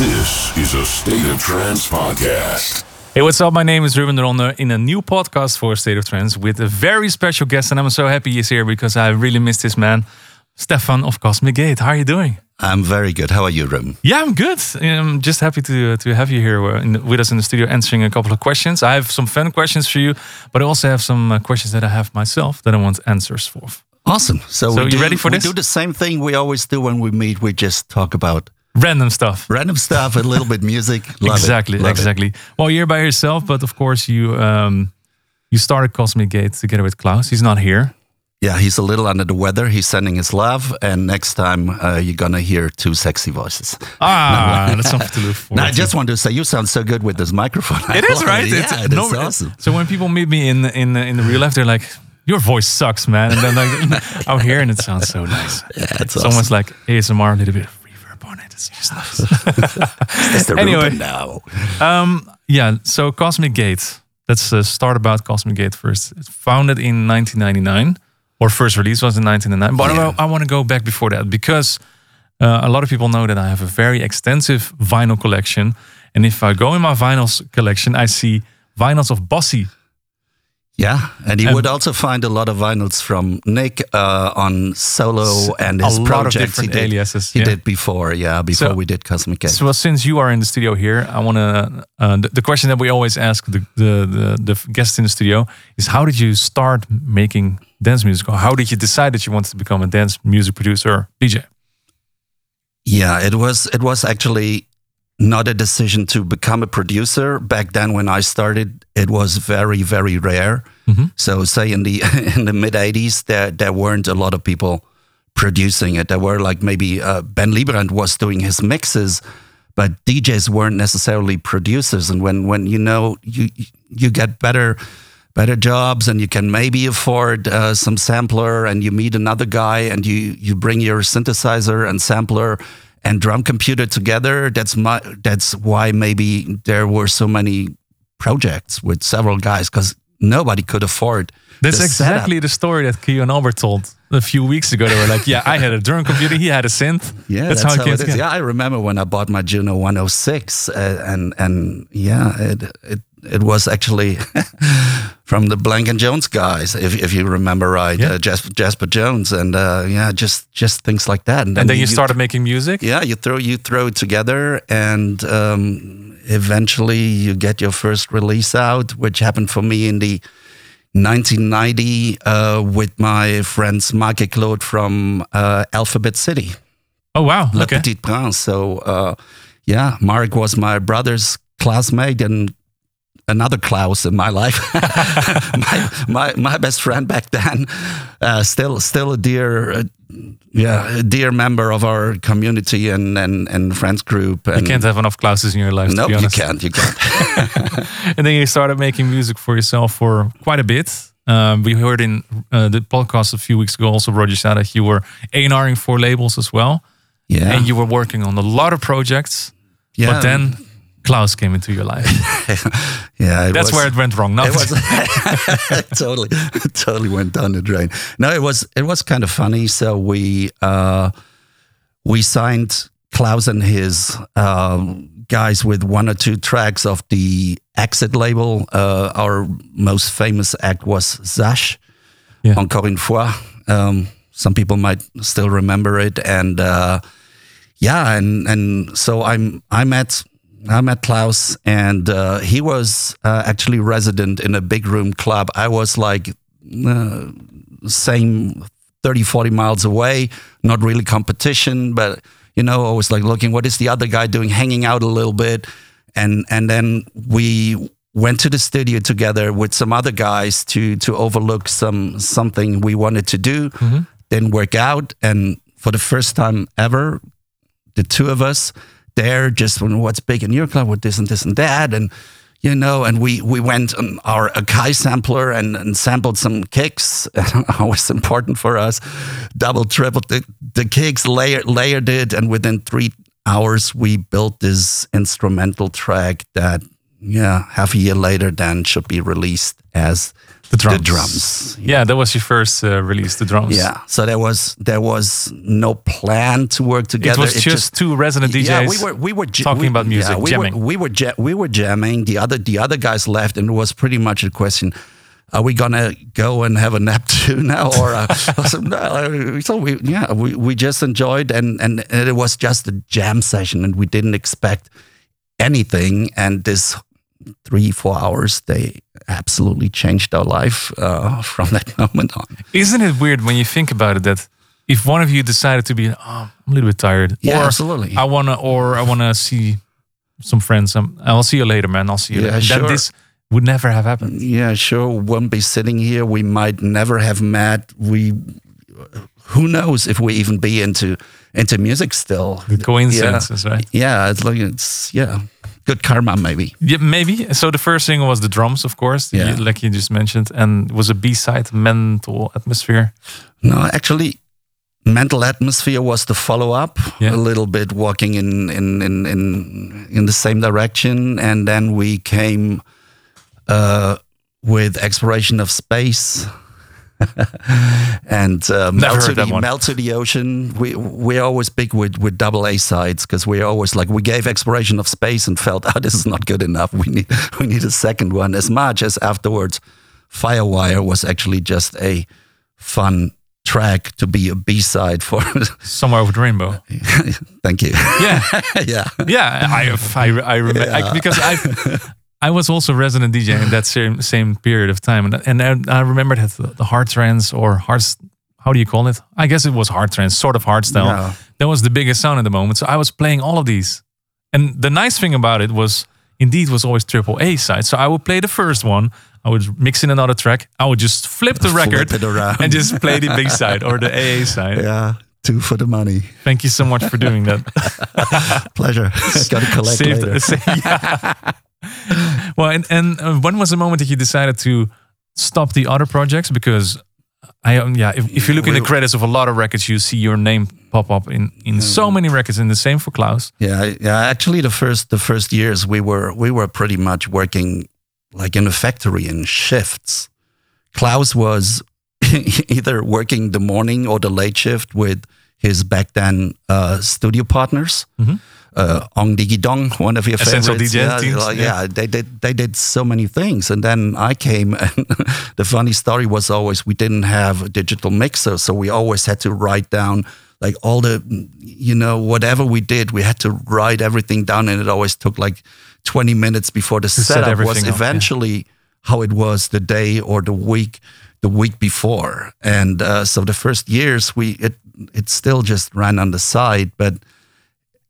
This is a State of Trance podcast. Hey, what's up? My name is Ruben de Ronde in a new podcast for State of Trance with a very special guest, and I'm so happy he's here because I really missed this man, Stefan of Cosmic Gate. How are you doing? I'm very good. How are you, Ruben? Yeah, I'm good. I'm just happy to to have you here uh, the- with us in the studio answering a couple of questions. I have some fun questions for you, but I also have some uh, questions that I have myself that I want answers for. Awesome. So, So we you do, ready for we this? do the same thing we always do when we meet. We just talk about Random stuff. random stuff, a little bit music. Love it. exactly, it. exactly. Well, you're by yourself, but of course you um, you started Cosmic Gate together with Klaus. He's not here. Yeah, he's a little under the weather. He's sending his love, and next time uh, you're gonna hear two sexy voices. Ah, that's something to look for. I just want to say you sound so good with this microphone. It is right. Yeah, It's- it is no- awesome. So when people meet me in in in the real life, they're like, "Your voice sucks, man," and then like out here, and it sounds so nice. Yeah, it's It's awesome. almost like ASMR, a little bit on it. It's just nice. The Anyway. Now. yeah. So Cosmic Gate. Let's uh, start about Cosmic Gate first. It's founded in 1999, or first release was in 1999. But Yeah. I, I want to go back before that because uh, a lot of people know that I have a very extensive vinyl collection, and if I go in my vinyls collection, I see vinyls of Bossi Yeah, and you And- would also find a lot of vinyls from Nick uh, on solo and his projects he did. aliases, He yeah. did before, yeah, before So- we did Cosmic Gate. So, well, since you are in the studio here, I want to. Uh, the, the question that we always ask the, the the the guests in the studio is: How did you start making dance music? Or how did you decide that you wanted to become a dance music producer, DJ? Yeah, it was it was actually not a decision to become a producer back then when I started. It was very very rare. So say in the in the mid '80s, there there weren't a lot of people producing it. There were like maybe uh, Ben Liebrand was doing his mixes, but DJs weren't necessarily producers. And when when you know you you get better better jobs and you can maybe afford uh, some sampler and you meet another guy and you you bring your synthesizer and sampler and drum computer together that's my that's why maybe there were so many projects with several guys because nobody could afford That's the setup. exactly the story that Kyau and Albert told a few weeks ago. They were like, "Yeah, I had a drum computer. He had a synth. Yeah, that's, that's, how it came it is. Yeah, I remember when I bought my Juno 106, uh, and and yeah, it it it was actually from the Blank and Jones guys, if if you remember right, Yeah. uh, Jasper, Jaspa Jones, and uh, yeah, just just things like that. And then you started making music. yeah, you throw you throw it together, and um, eventually you get your first release out, which happened for me in the 1990 uh, with my friends Mark and Claude from uh, Alphabet City. Oh wow! Le okay. Petit Prince. So, uh, yeah, Mark was my brother's classmate and another Klaus in my life. my, my my best friend back then, uh, still still a dear, uh, yeah, a dear member of our community and and, and friends group. And You can't have enough classes in your life. no, to be you can't. You can't. and then you started making music for yourself for quite a bit. Um, we heard in uh, the podcast a few weeks ago also, Roger said that you were A&Ring for labels as well. yeah, And you were working on a lot of projects. yeah. But then Klaus came into your life. yeah, it That's was- where it went wrong. It was totally totally went down the drain no it was it was kind of funny so we uh we signed klaus and his um guys with one or two tracks of the exit label uh our most famous act was Sash Yeah. encore une fois um some people might still remember it and uh yeah and and so i'm i met i met klaus and uh, he was uh, actually resident in a big room club. I was like uh, same 30 40 miles away not really competition but you know i was like looking what is the other guy doing hanging out a little bit. And and then we went to the studio together with some other guys to to overlook some something we wanted to do didn't work out. And for the first time ever the two of us there just when what's big in your club with this and this and that? And you know and we we went on our Akai sampler and, and sampled some kicks always important for us double tripled the, the kicks layered layered it and within three hours we built this instrumental track that yeah half a year later then should be released as The drums. the drums Yeah, that was your first uh, release, the drums. yeah so there was there was no plan to work together. It was just, two resident DJs. yeah, we were we were talking we- about music, yeah, we jamming. Were, we were ja- we were jamming. The other the other guys left, and it was pretty much a question: Are we gonna go and have a nap too now, or uh, no, so we yeah we, we just enjoyed and, and and it was just a jam session, and we didn't expect anything, and this three four hours they absolutely changed our life uh, from that moment on. Isn't it weird when you think about it that if one of you decided to be, oh, I'm a little bit tired, Yeah, or absolutely. I wanna, or I wanna see some friends, um, I'll see you later, man. I'll see you Yeah, later. That sure. this would never have happened. yeah, sure, Won't be sitting here. We might never have met. We, who knows if we even be into into music still. The coincidences, yeah. right? Yeah, it's like it's yeah, good karma maybe. Yeah, maybe. So the first single was the drums, of course, Yeah. you- like you just mentioned, and was a B side, mental atmosphere. No, actually, mental atmosphere was the follow up. Yeah. A little bit walking in in in in in the same direction, and then we came uh, with exploration of space. and uh, melt, to the, melt to the ocean. We we're always big with, with double A sides because we're always like we gave exploration of space and felt oh this is not good enough. We need we need a second one. As much as afterwards, Firewire was actually just a fun track to be a B side for. Somewhere over the rainbow. Thank you. Yeah, yeah. yeah. I I, I remember I, because I I was also resident DJ in that same same period of time, and and I, I remember that the, the hard trance or hard how do you call it? I guess it was hard trance, sort of hardstyle. Yeah. That was the biggest sound at the moment. So I was playing all of these, and the nice thing about it was indeed was always triple A side. So I would play the first one. I would mix in another track. I would just flip the record and just play the big side or the AA side. Yeah. Two for the money. Thank you so much for doing that. Pleasure. Got to collect Saved- later. yeah. well, and, and uh, when was the moment that you decided to stop the other projects? Because I, um, yeah, if, if you look in the credits of a lot of records, you see your name pop up in, in so many records, and the same for Klaus. Yeah, yeah. Actually, the first the first years we were we were pretty much working like in a factory in shifts. Klaus was either working the morning or the late shift with his back then uh, studio partners. Uh, Ong Digi Dong, one of your Mm-hmm. Essential favorites. DJ yeah, teams, like, yeah. yeah, they did they did so many things, and then I came. and The funny story was always we didn't have a digital mixer, so we always had to write down like all the, you know, whatever we did, we had to write everything down, and it always took like twenty minutes before the set setup was everything up, yeah. eventually how it was the day or the week the week before. And uh, so the first years we it it still just ran on the side but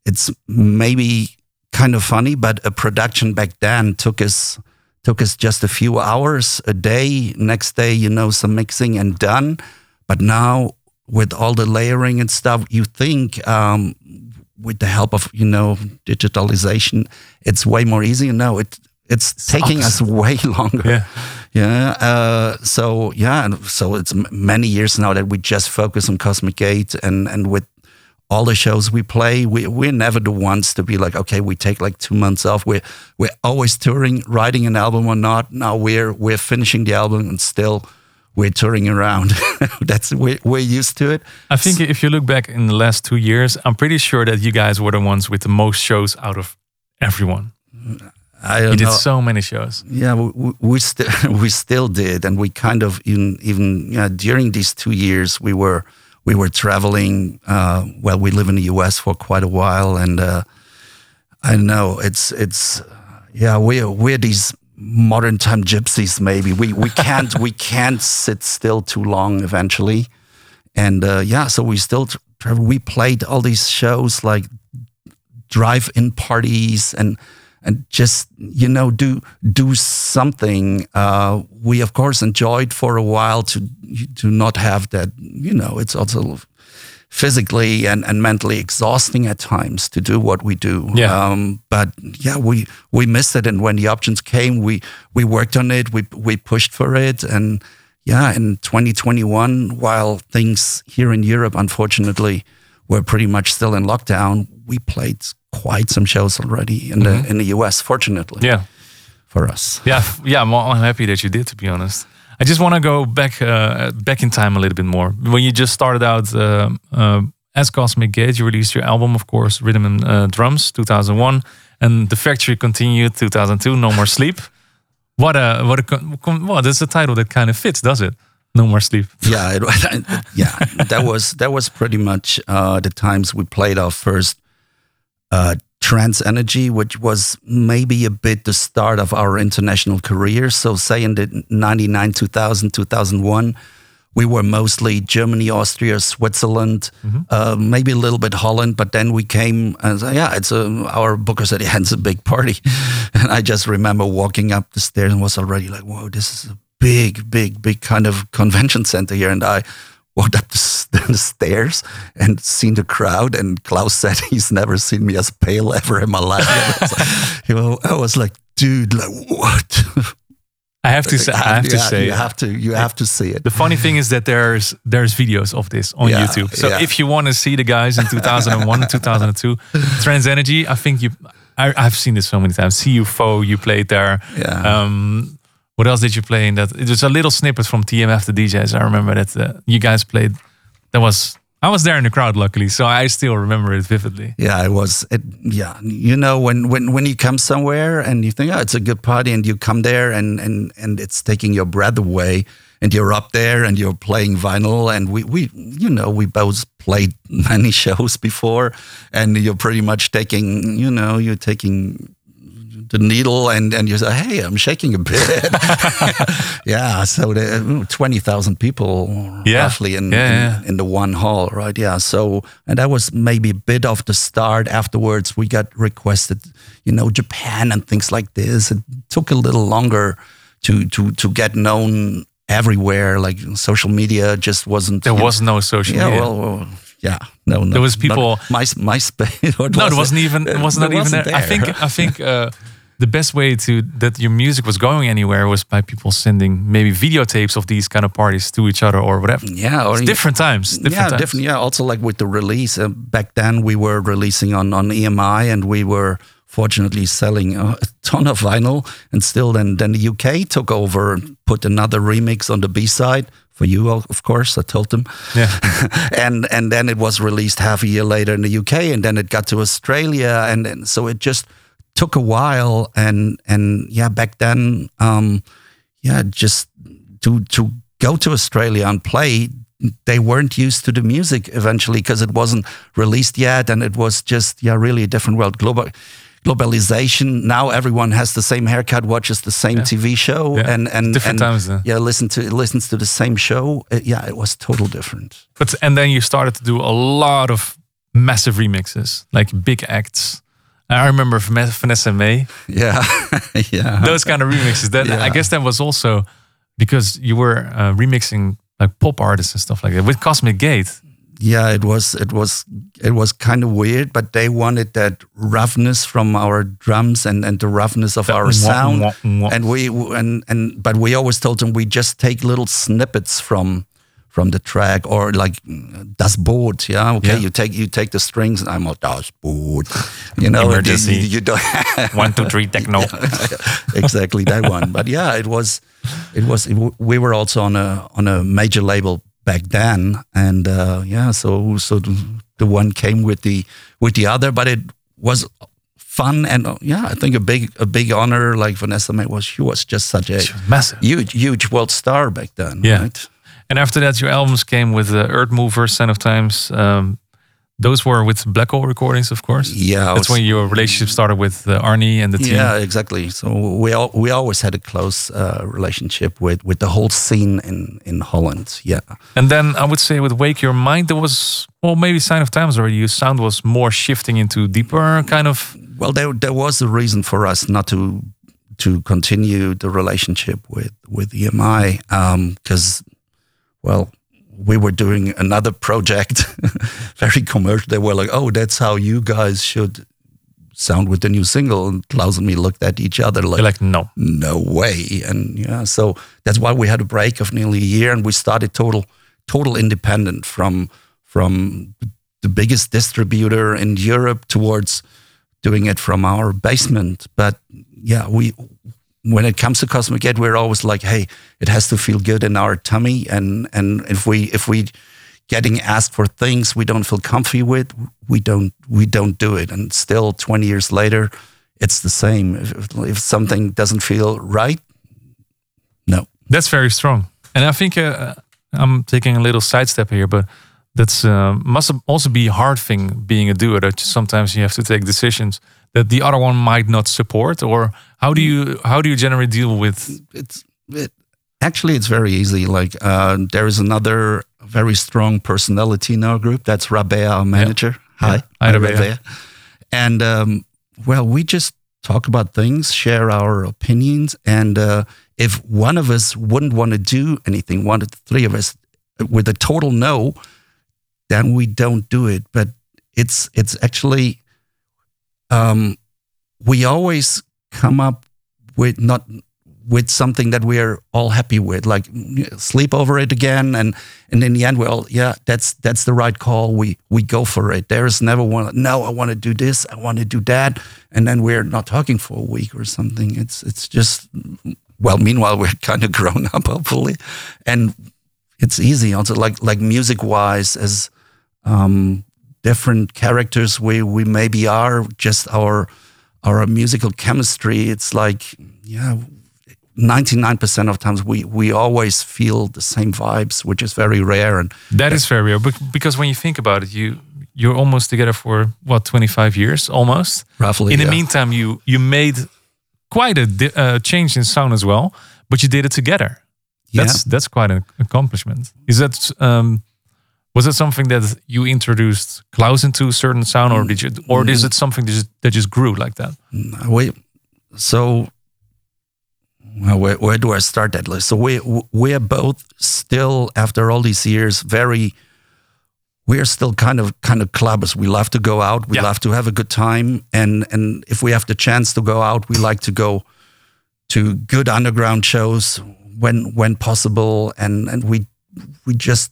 it's maybe kind of funny but a production back then took us took us just a few hours a day. Next day you know some mixing and done. But now with all the layering and stuff you think um, with the help of you know digitalization it's way more easy. No it it's taking us way longer. Yeah. Yeah. Uh, so yeah. and So it's many years now that we just focus on Cosmic Gate, and and with all the shows we play, we we're never the ones to be like, okay, we take like two months off. We're we're always touring, writing an album or not. Now we're we're finishing the album and still we're touring around. That's we're we're used to it. I think if you look back in the last two years, I'm pretty sure that you guys were the ones with the most shows out of everyone. I don't did know. so many shows. Yeah, we, we, still we still did, and we kind of even even yeah, during these two years we were we were traveling. Uh, well, we live in the U.S. for quite a while, and uh, I know it's it's yeah we're we're these modern time gypsies. Maybe we we can't we can't sit still too long. Eventually, and uh, yeah, so we still We played all these shows like drive-in parties and and just you know do do something uh, we of course enjoyed for a while to to not have that you know it's also physically and, and mentally exhausting at times to do what we do. Yeah. Um, but yeah, we we missed it, and when the options came, we we worked on it. We we pushed for it, and yeah, in 2021, while things here in Europe, unfortunately, were pretty much still in lockdown, we played quite some shows already in the in the US. Fortunately, Mm-hmm. Yeah. for us. Yeah, yeah, I'm, I'm happy that you did. To be honest, I just want to go back uh, back in time a little bit more. When you just started out uh, uh, as Cosmic Gate, you released your album, of course, Rhythm and uh, Drums, 2001, and The Factory continued, 2002, No More Sleep. What a what a well, that's a title that kind of fits, does it? No More Sleep. yeah, it, yeah. That was that was pretty much uh, the times we played our first uh, trance energy, which was maybe a bit the start of our international career. So, say in the 99, 2000, 2001, we were mostly Germany, Austria, Switzerland, uh, maybe a little bit Holland. But then we came and said, yeah, it's a, our booker said, yeah, it's a big party. And I just remember walking up the stairs and was already like, whoa, this is a big, big, big kind of convention center here. And I walked up the, the stairs and seen the crowd. And Klaus said he's never seen me as pale ever in my life. you know, I was like, dude, like what? I have to say, I have to say, you have to, you have to see it. The funny thing is that there's there's videos of this on Yeah, YouTube. So yeah. if you want to see the guys in 2001 and 2002, Trance Energy, I think you, I, I've seen this so many times. CUFO, you played there. Yeah. Um, what else did you play in that? It was a little snippet from TMF the DJs. I remember that uh, you guys played. That was I was there in the crowd, luckily, so I still remember it vividly. Yeah, it was. It, yeah, you know when when when you come somewhere and you think, oh, it's a good party, and you come there and and and it's taking your breath away, and you're up there and you're playing vinyl, and we we you know we both played many shows before, and you're pretty much taking you know you're taking the needle and and you say, hey, I'm shaking a bit. yeah, so the twenty thousand people Yeah. roughly in, Yeah, in yeah. in the one hall, right? Yeah. So, and that was maybe a bit of the start. Afterwards, we got requested, you know, Japan and things like this. It took a little longer to to to get known everywhere. Like social media just wasn't. There you know- was no social Yeah. media. Well, well, yeah. No, no. There was people- my MySpace. what no, was it wasn't even. It was not even wasn't there. I think. I think. Uh, the best way to that your music was going anywhere was by people sending maybe videotapes of these kind of parties to each other or whatever. Yeah, or different times. Different yeah, times. different. Yeah, also like with the release uh, back then, we were releasing on on EMI, and we were fortunately selling a ton of vinyl. And still, then then the UK took over and put another remix on the B side for you, of course. I told them. Yeah. and and then it was released half a year later in the UK, and then it got to Australia, and, and so it just took a while. And and yeah, back then, um, yeah, just to to go to Australia and play, they weren't used to the music eventually because it wasn't released yet, and it was just yeah, really a different world. Global globalization. Now everyone has the same haircut, watches the same TV show, Yeah. and and Different and, times then. Yeah, listen to listens to the same show. Uh, yeah, it was total different. But and then you started to do a lot of massive remixes, like big acts. I remember Vanessa-Mae, Yeah, yeah. those kind of remixes. That Yeah. I guess that was also because you were uh, remixing like pop artists and stuff like that with Cosmic Gate. yeah it was it was it was kind of weird but they wanted that roughness from our drums and and the roughness of our mwah, sound mwah, mwah. and we and and but we always told them we just take little snippets from from the track or like das boot yeah okay Yeah. you take you take the strings and i'm a das boot you know you, Emergency. you, you don't One, two, three, techno. exactly that one. But yeah, it was, it was. It, we were also on a on a major label back then, and uh, yeah, so so the, the one came with the with the other, but it was fun and uh, yeah, I think a big a big honor. Like Vanessa-Mae was, she was just such a Massive. huge huge world star back then. Yeah. right? And after that, your albums came with uh, Earth Movers, Sign of Times. Um, those were with Black Hole Recordings, of course. Yeah, That's was- when your relationship started with uh, Arny and the team. Yeah, exactly. So we all, we always had a close uh, relationship with, with the whole scene in, in Holland. Yeah. And then I would say with Wake Your Mind, there was, well, maybe Sign of Times already. Your sound was more shifting into deeper kind of. Well, there there was a reason for us not to to continue the relationship with with EMI because, well, we were doing another project, very commercial. They were like, "Oh, that's how you guys should sound with the new single." And Klaus and me looked at each other like, You're like, no. no way. And yeah, so that's why we had a break of nearly a year, and we started total total independent from from the biggest distributor in Europe towards doing it from our basement. But yeah, we when it comes to Cosmic Gate, we're always like, hey, it has to feel good in our tummy, and and if we if we getting asked for things we don't feel comfy with, we don't we don't do it. And still, twenty years later, it's the same. If, if something doesn't feel right, no. That's very strong. And I think uh, I'm taking a little sidestep here, but that's uh, must also be a hard thing being a doer That sometimes you have to take decisions that the other one might not support. Or how do you how do you generally deal with? it's it, actually it's very easy. Like uh, there is another very strong personality in our group. That's Rabea, our manager. Hi, Hi, Rabea. And um, well, we just talk about things, share our opinions, and uh, if one of us wouldn't want to do anything, one of the three of us with a total no, then we don't do it. But it's it's actually um, we always come up with not with something that we're all happy with like sleep over it again and and in the end well yeah that's that's the right call. We we go for it. There's never one no i want to do this i want to do that and then we're not talking for a week or something. It's it's just well meanwhile we're kind of grown up hopefully. And it's easy also like like music wise as um different characters we we maybe are just our our musical chemistry it's like yeah 99% of times we we always feel the same vibes which is very rare and That is very rare bec- because when you think about it, you you're almost together for what 25 years almost. roughly In the yeah. meantime, you you made quite a di- uh, change in sound as well, but you did it together. Yeah. That's that's quite an accomplishment. Is that um, was it something that you introduced Klaus into a certain sound, or did you, or is it something that just, that just grew like that? Mm, we so where, where do I start that list? So we we are both still after all these years very we are still kind of kind of clubbers. We love to go out. We Yeah. love to have a good time, and and if we have the chance to go out, we like to go to good underground shows when when possible, and and we we just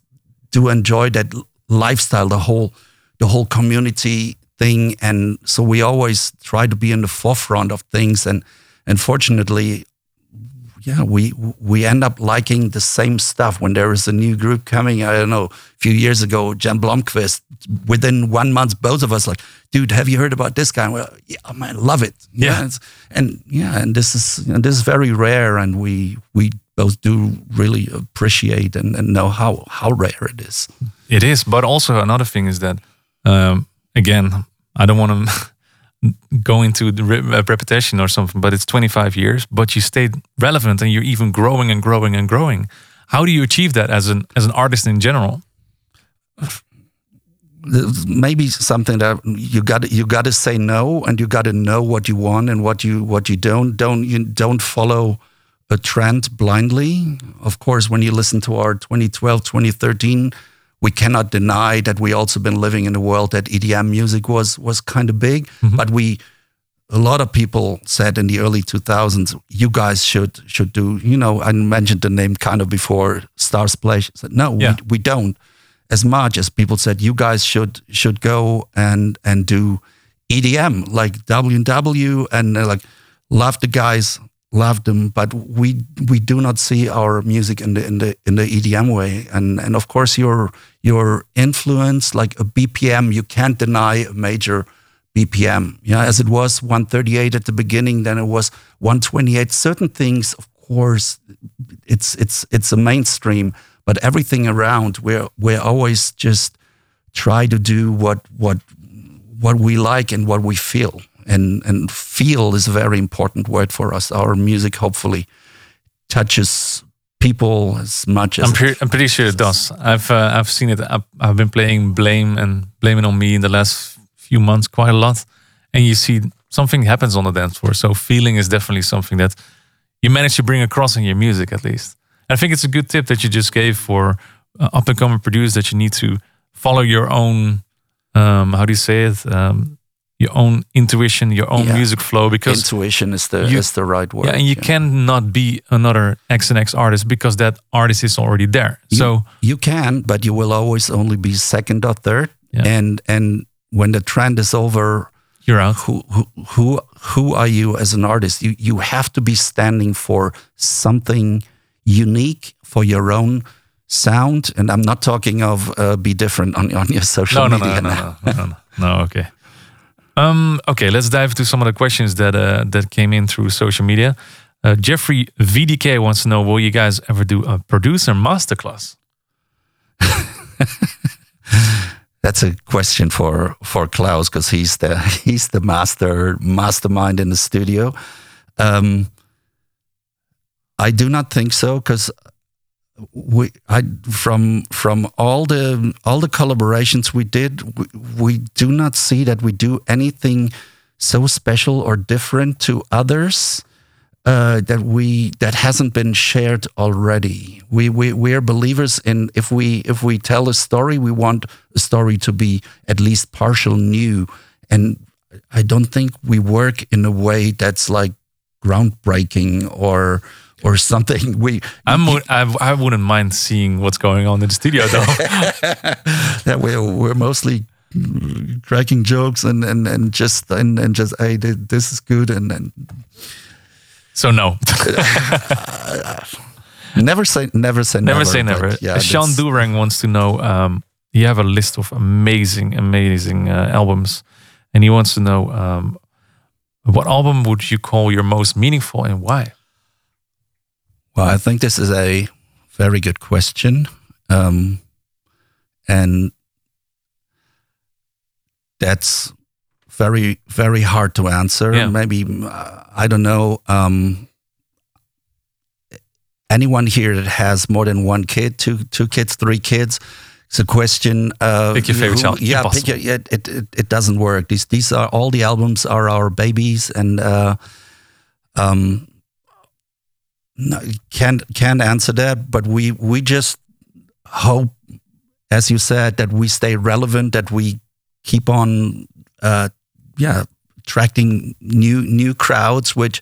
do enjoy that lifestyle, the whole the whole community thing, and so we always try to be in the forefront of things, and and fortunately, yeah, we we end up liking the same stuff when there is a new group coming. I don't know, a few years ago, Jan Blomqvist. Within one month, both of us like, dude, have you heard about this guy? Well, yeah, man, love it. Yeah. it's- and yeah, and this is and this is very rare, and we we both do really appreciate and, and know how how rare it is. It is, but also another thing is that um, again, I don't want to go into the re- uh, repetition or something, but it's 25 years, but you stayed relevant and you're even growing and growing and growing. How do you achieve that as an as an artist in general? maybe something that you got you got to say no and you got to know what you want and what you what you don't don't you don't follow a trend blindly. Of course when you listen to our 2012 2013 we cannot deny that we also been living in a world that EDM music was was kind of big but we a lot of people said in the early 2000s you guys should should do you know I mentioned the name kind of before Star Splash. Said no Yeah. we, we don't. As much as people said you guys should should go and and do EDM like W&W and uh, like love the guys love them but we we do not see our music in the in the in the EDM way. And and of course your your influence like a BPM you can't deny a major BPM yeah as it was 138 at the beginning then it was 128 certain things of course it's it's it's a mainstream but everything around we're we're always just try to do what what what we like and what we feel and and feel is a very important word for us our music hopefully touches people as much as I'm, pre- I'm pretty sure it does. I've uh, I've seen it. I've, I've been playing Blame and Blaming on Me in the last few months quite a lot, and you see something happens on the dance floor. So feeling is definitely something that you manage to bring across in your music at least. I think it's a good tip that you just gave for uh, up and coming producers that you need to follow your own um, how do you say it um, your own intuition, your own Yeah. music flow because Intuition is the you- is the right word. yeah, and you cannot be another X and X artist because that artist is already there. You- so you can, but you will always only be second or third. Yeah. And and when the trend is over, you're out. who who who who are you as an artist? You you have to be standing for something unique for your own sound. And I'm not talking of uh, be different on on your social No, no, no, media. no, no, no, no, no, no. Okay. Um, okay, let's dive into some of the questions that uh, that came in through social media. Uh, Jeffrey VDK wants to know: Will you guys ever do a producer masterclass? That's a question for for Klaus because he's the he's the master mastermind in the studio. Um, I do not think so because we I from from all the all the collaborations we did, we, we do not see that we do anything so special or different to others uh, that we that hasn't been shared already. We we we are believers in if we if we tell a story, we want a story to be at least partial new, and I don't think we work in a way that's like groundbreaking or or something. We I'm, I, I wouldn't mind seeing what's going on in the studio, though. that we're we're mostly cracking jokes and and and just and and just hey this is good and and so no, never say never say never never say never. Yeah, Sean Durang wants to know: um, You have a list of amazing, amazing uh, albums, and he wants to know um, what album would you call your most meaningful and why? Well, I think this is a very good question. Um, and that's very, very hard to answer. Yeah. Maybe, uh, I don't know. Um, anyone here that has more than one kid, two, two kids, three kids, it's a question. Uh, Pick your favorite child. Yeah, pick your, it, it, it, it doesn't work. These, these are all the albums are our babies. And, uh, um, no, can't can't answer that, but we we just hope, as you said, that we stay relevant, that we keep on, uh, yeah, attracting new new crowds, which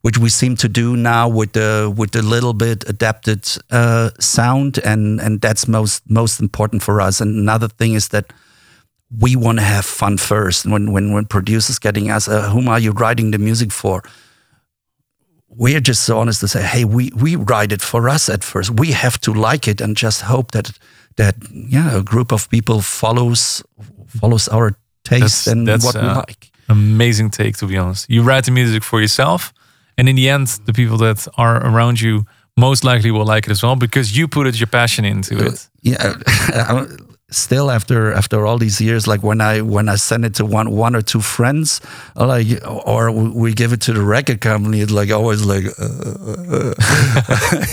which we seem to do now with the with the little bit adapted uh, sound, and and that's most most important for us. And another thing is that we want to have fun first. When when when producers getting us, uh, whom are you writing the music for? We're just so honest to say, hey, we we write it for us at first. We have to like it and just hope that that yeah, a group of people follows follows our taste That's- and that's, what we uh, like. Amazing take, to be honest. You write the music for yourself, and in the end, the people that are around you most likely will like it as well because you put it, your passion into it. Yeah, still after after all these years, like when I when I send it to one one or two friends, or like or we give it to the record company, it's like always like uh,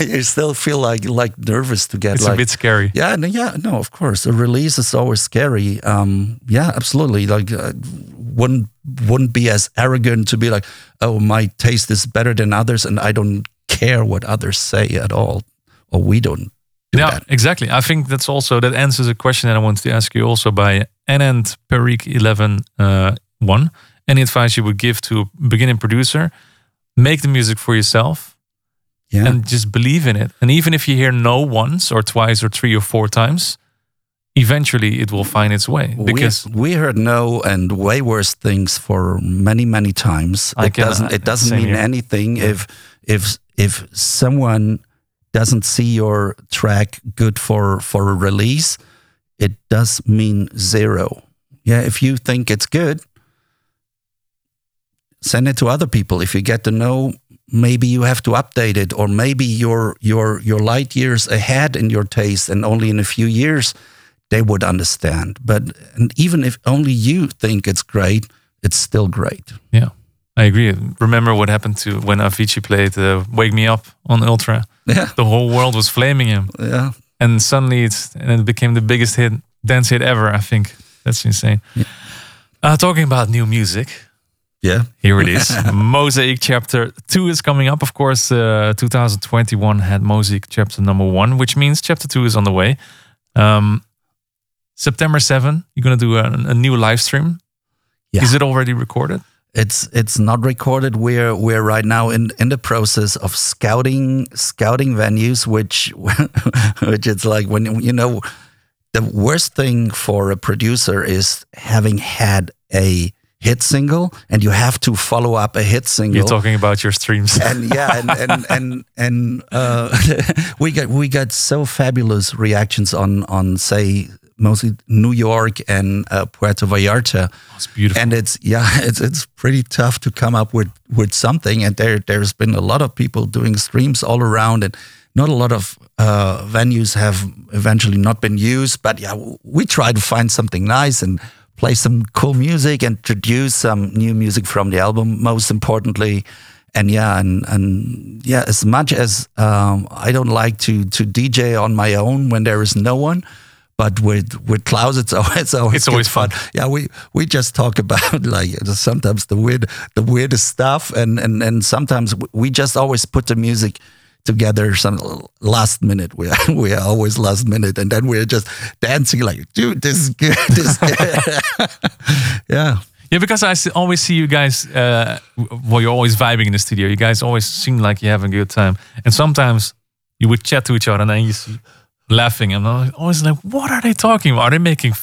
you still feel like like nervous to get It's like a bit scary. Yeah, no, yeah, no, of course. A release is always scary. Um, yeah, absolutely. Like, uh, wouldn't wouldn't be as arrogant to be like, oh, my taste is better than others, and I don't care what others say at all, or we don't. Yeah, that. exactly. I think that's also that answers a question that I wanted to ask you also by Anand Perique eleven uh, one. Any advice you would give to a beginning producer? Make the music for yourself Yeah, and just believe in it. And even if you hear no once or twice or three or four times, eventually it will find its way. Because we, we heard no and way worse things for many many times. I it can- doesn't it doesn't mean here. anything if if if someone doesn't see your track good for for a release. It does mean zero. Yeah, if you think it's good, send it to other people. If you get to know, maybe you have to update it, or maybe your your you're light years ahead in your taste, and only in a few years they would understand. But and even if only you think it's great, it's still great. yeah, I agree. Remember what happened to when Avicii played uh, "Wake Me Up" on Ultra? Yeah, The whole world was flaming him. yeah. and suddenly it's and it became the biggest hit dance hit ever. I think that's insane. Uh, talking about new music, Yeah. Here it is. Mosaiiic chapter two is coming up. Of course, uh, 2021 had Mosaiiic chapter number one, which means chapter two is on the way. Um, September 7, you're going to do a, a new live stream. Yeah. Is it already recorded? It's it's not recorded. We're we're right now in, in the process of scouting scouting venues, which which it's like when you know the worst thing for a producer is having had a hit single and you have to follow up a hit single. You're talking about your streams. and yeah, and and and, and uh, we got we got so fabulous reactions on on say mostly New York and uh, Puerto Vallarta. it's beautiful. And it's yeah, it's it's pretty tough to come up with with something. And there there's been a lot of people doing streams all around, and not a lot of uh, venues have eventually not been used. But yeah, we try to find something nice and play some cool music, and introduce some new music from the album. Most importantly. And yeah, and, and yeah, as much as um, I don't like to to DJ on my own when there is no one, but with with Klaus, it's always it's always, It's always good fun. Yeah, we we just talk about like sometimes the weird the weirdest stuff, and and and sometimes we just always put the music together some last minute we are, we are always last minute and then we're just dancing like dude this is good this is good yeah Yeah, because I always see you guys. Uh, well, you're always vibing in the studio. You guys always seem like you're having a good time, and sometimes you would chat to each other, and then you see laughing, and I'm always like, "What are they talking about? Are they making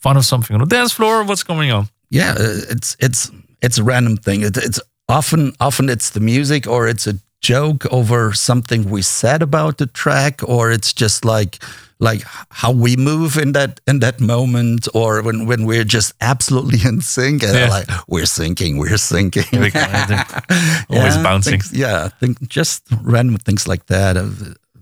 fun of something on the dance floor? What's going on?" yeah uh, it's it's it's a random thing it, it's often often it's the music or it's a joke over something we said about the track or it's just like like how we move in that in that moment or when when we're just absolutely in sync and Yeah. like we're syncing we're kind always Yeah, bouncing. things- yeah, I think just random things like that.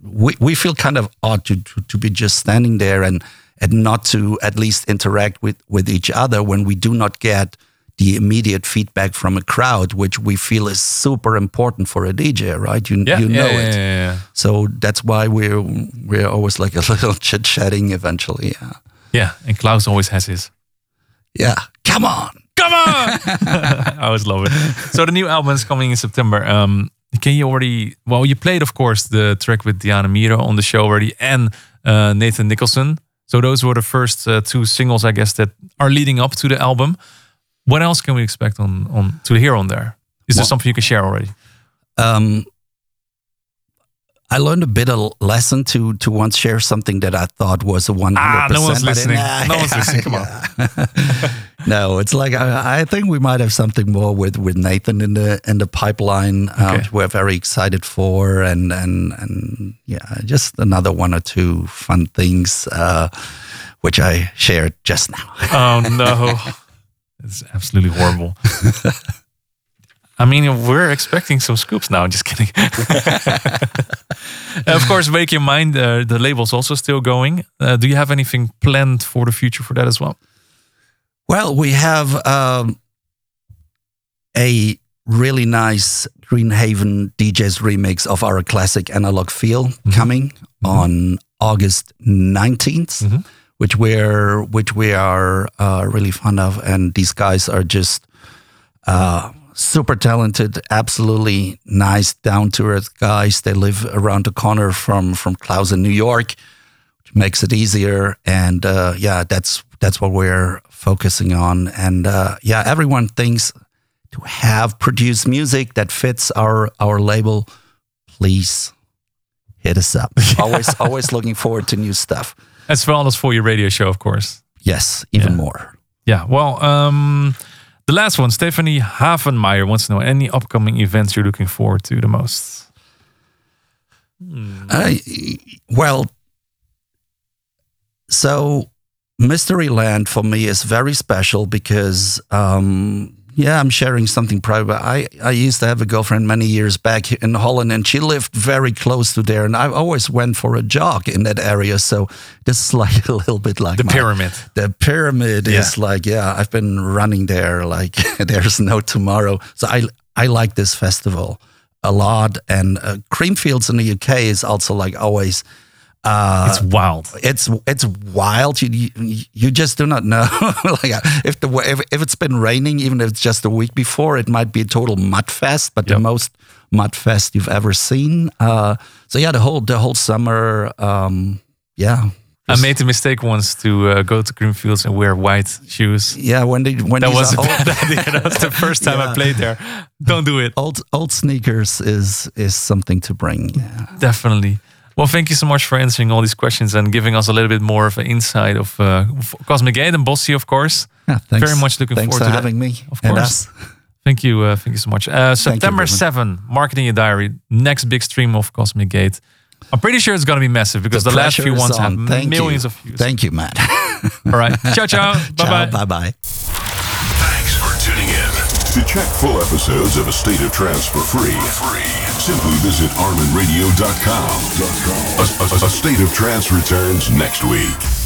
We we feel kind of odd to, to to be just standing there and and not to at least interact with with each other when we do not get the immediate feedback from a crowd, which we feel is super important for a DJ, right? You Yeah, you know yeah, it. yeah. So that's why we're we're always like a little chit chatting eventually. Yeah. Yeah, and Klaus always has his. Yeah. Come on. Come on! I always love it. So the new album is coming in September. Um, can you already? Well, you played, of course, the track with Diana Miro on the show already, and uh, Nathan Nicholson. So those were the first uh, two singles, I guess, that are leading up to the album. What else can we expect on on to hear on there? Is there something you can share already? um, I learned a bit of lesson to to once share something that I thought was a one hundred Ah, percent. no one's listening. No one's listening. Come on. no, it's like I, I think we might have something more with with Nathan in the in the pipeline. Um, Okay. we're very excited for, and and and yeah, just another one or two fun things, uh, which I shared just now. Oh no, it's absolutely horrible. I mean, we're expecting some scoops now. Just kidding. of course, Wake Your Mind, uh, the label's also still going. Uh, do you have anything planned for the future for that as well? Well, we have um, a really nice Greenhaven DJs remix of our classic analog feel coming on August 19th, Mhm. which we're which we are uh, really fond of, and these guys are just uh, super talented, absolutely nice, down to earth guys. They live around the corner from from Klaus in New York which makes it easier. And uh, yeah, that's that's what we're focusing on. And uh, yeah, everyone thinks to have produced music that fits our our label. Please hit us up. always always looking forward to new stuff. As well as for your radio show, of course. Yes, even Yeah. more. Yeah. Well, um, the last one, Stephanie Havenmeyer wants to know any upcoming events you're looking forward to the most. I, well, so Mysteryland for me is very special because, um, yeah, I'm sharing something private. I, I used to have a girlfriend many years back in Holland, and she lived very close to there, and I always went for a jog in that area. So this is like a little bit like The my- pyramid. the pyramid is like yeah i've been running there like there's no tomorrow so i i like this festival a lot and uh, creamfields in the uk is also like always Uh, it's wild. it's it's wild. You you, you just do not know. like if the if, if it's been raining, even if it's just a week before, it might be a total mud fest. But Yep. the most mud fest you've ever seen. Uh, so yeah, the whole the whole summer. Um, yeah, I made the mistake once to uh, go to Creamfields and wear white shoes. yeah. When they when That was a are bad old, idea. That was the first time I played there. Don't do it. old old sneakers is is something to bring. Yeah. Definitely. Well, thank you so much for answering all these questions and giving us a little bit more of an insight of, uh, Cosmic Gate and Bossi, of course. Yeah, thanks. Very much looking thanks forward for to that, having me. of and course. us. Thank you. Uh, thank you so much. Uh, September Ruben. 7, Marketing Your Diary, next big stream of Cosmic Gate. I'm pretty sure it's going to be massive because the, last few is ones have on. Thank millions you. of views. Thank you, Matt. All right. ciao, ciao. Bye bye. Bye bye. Thanks for tuning in. To check full episodes of A State of Trance for free, simply visit arminradio.com. A, a, a State of Trance returns next week.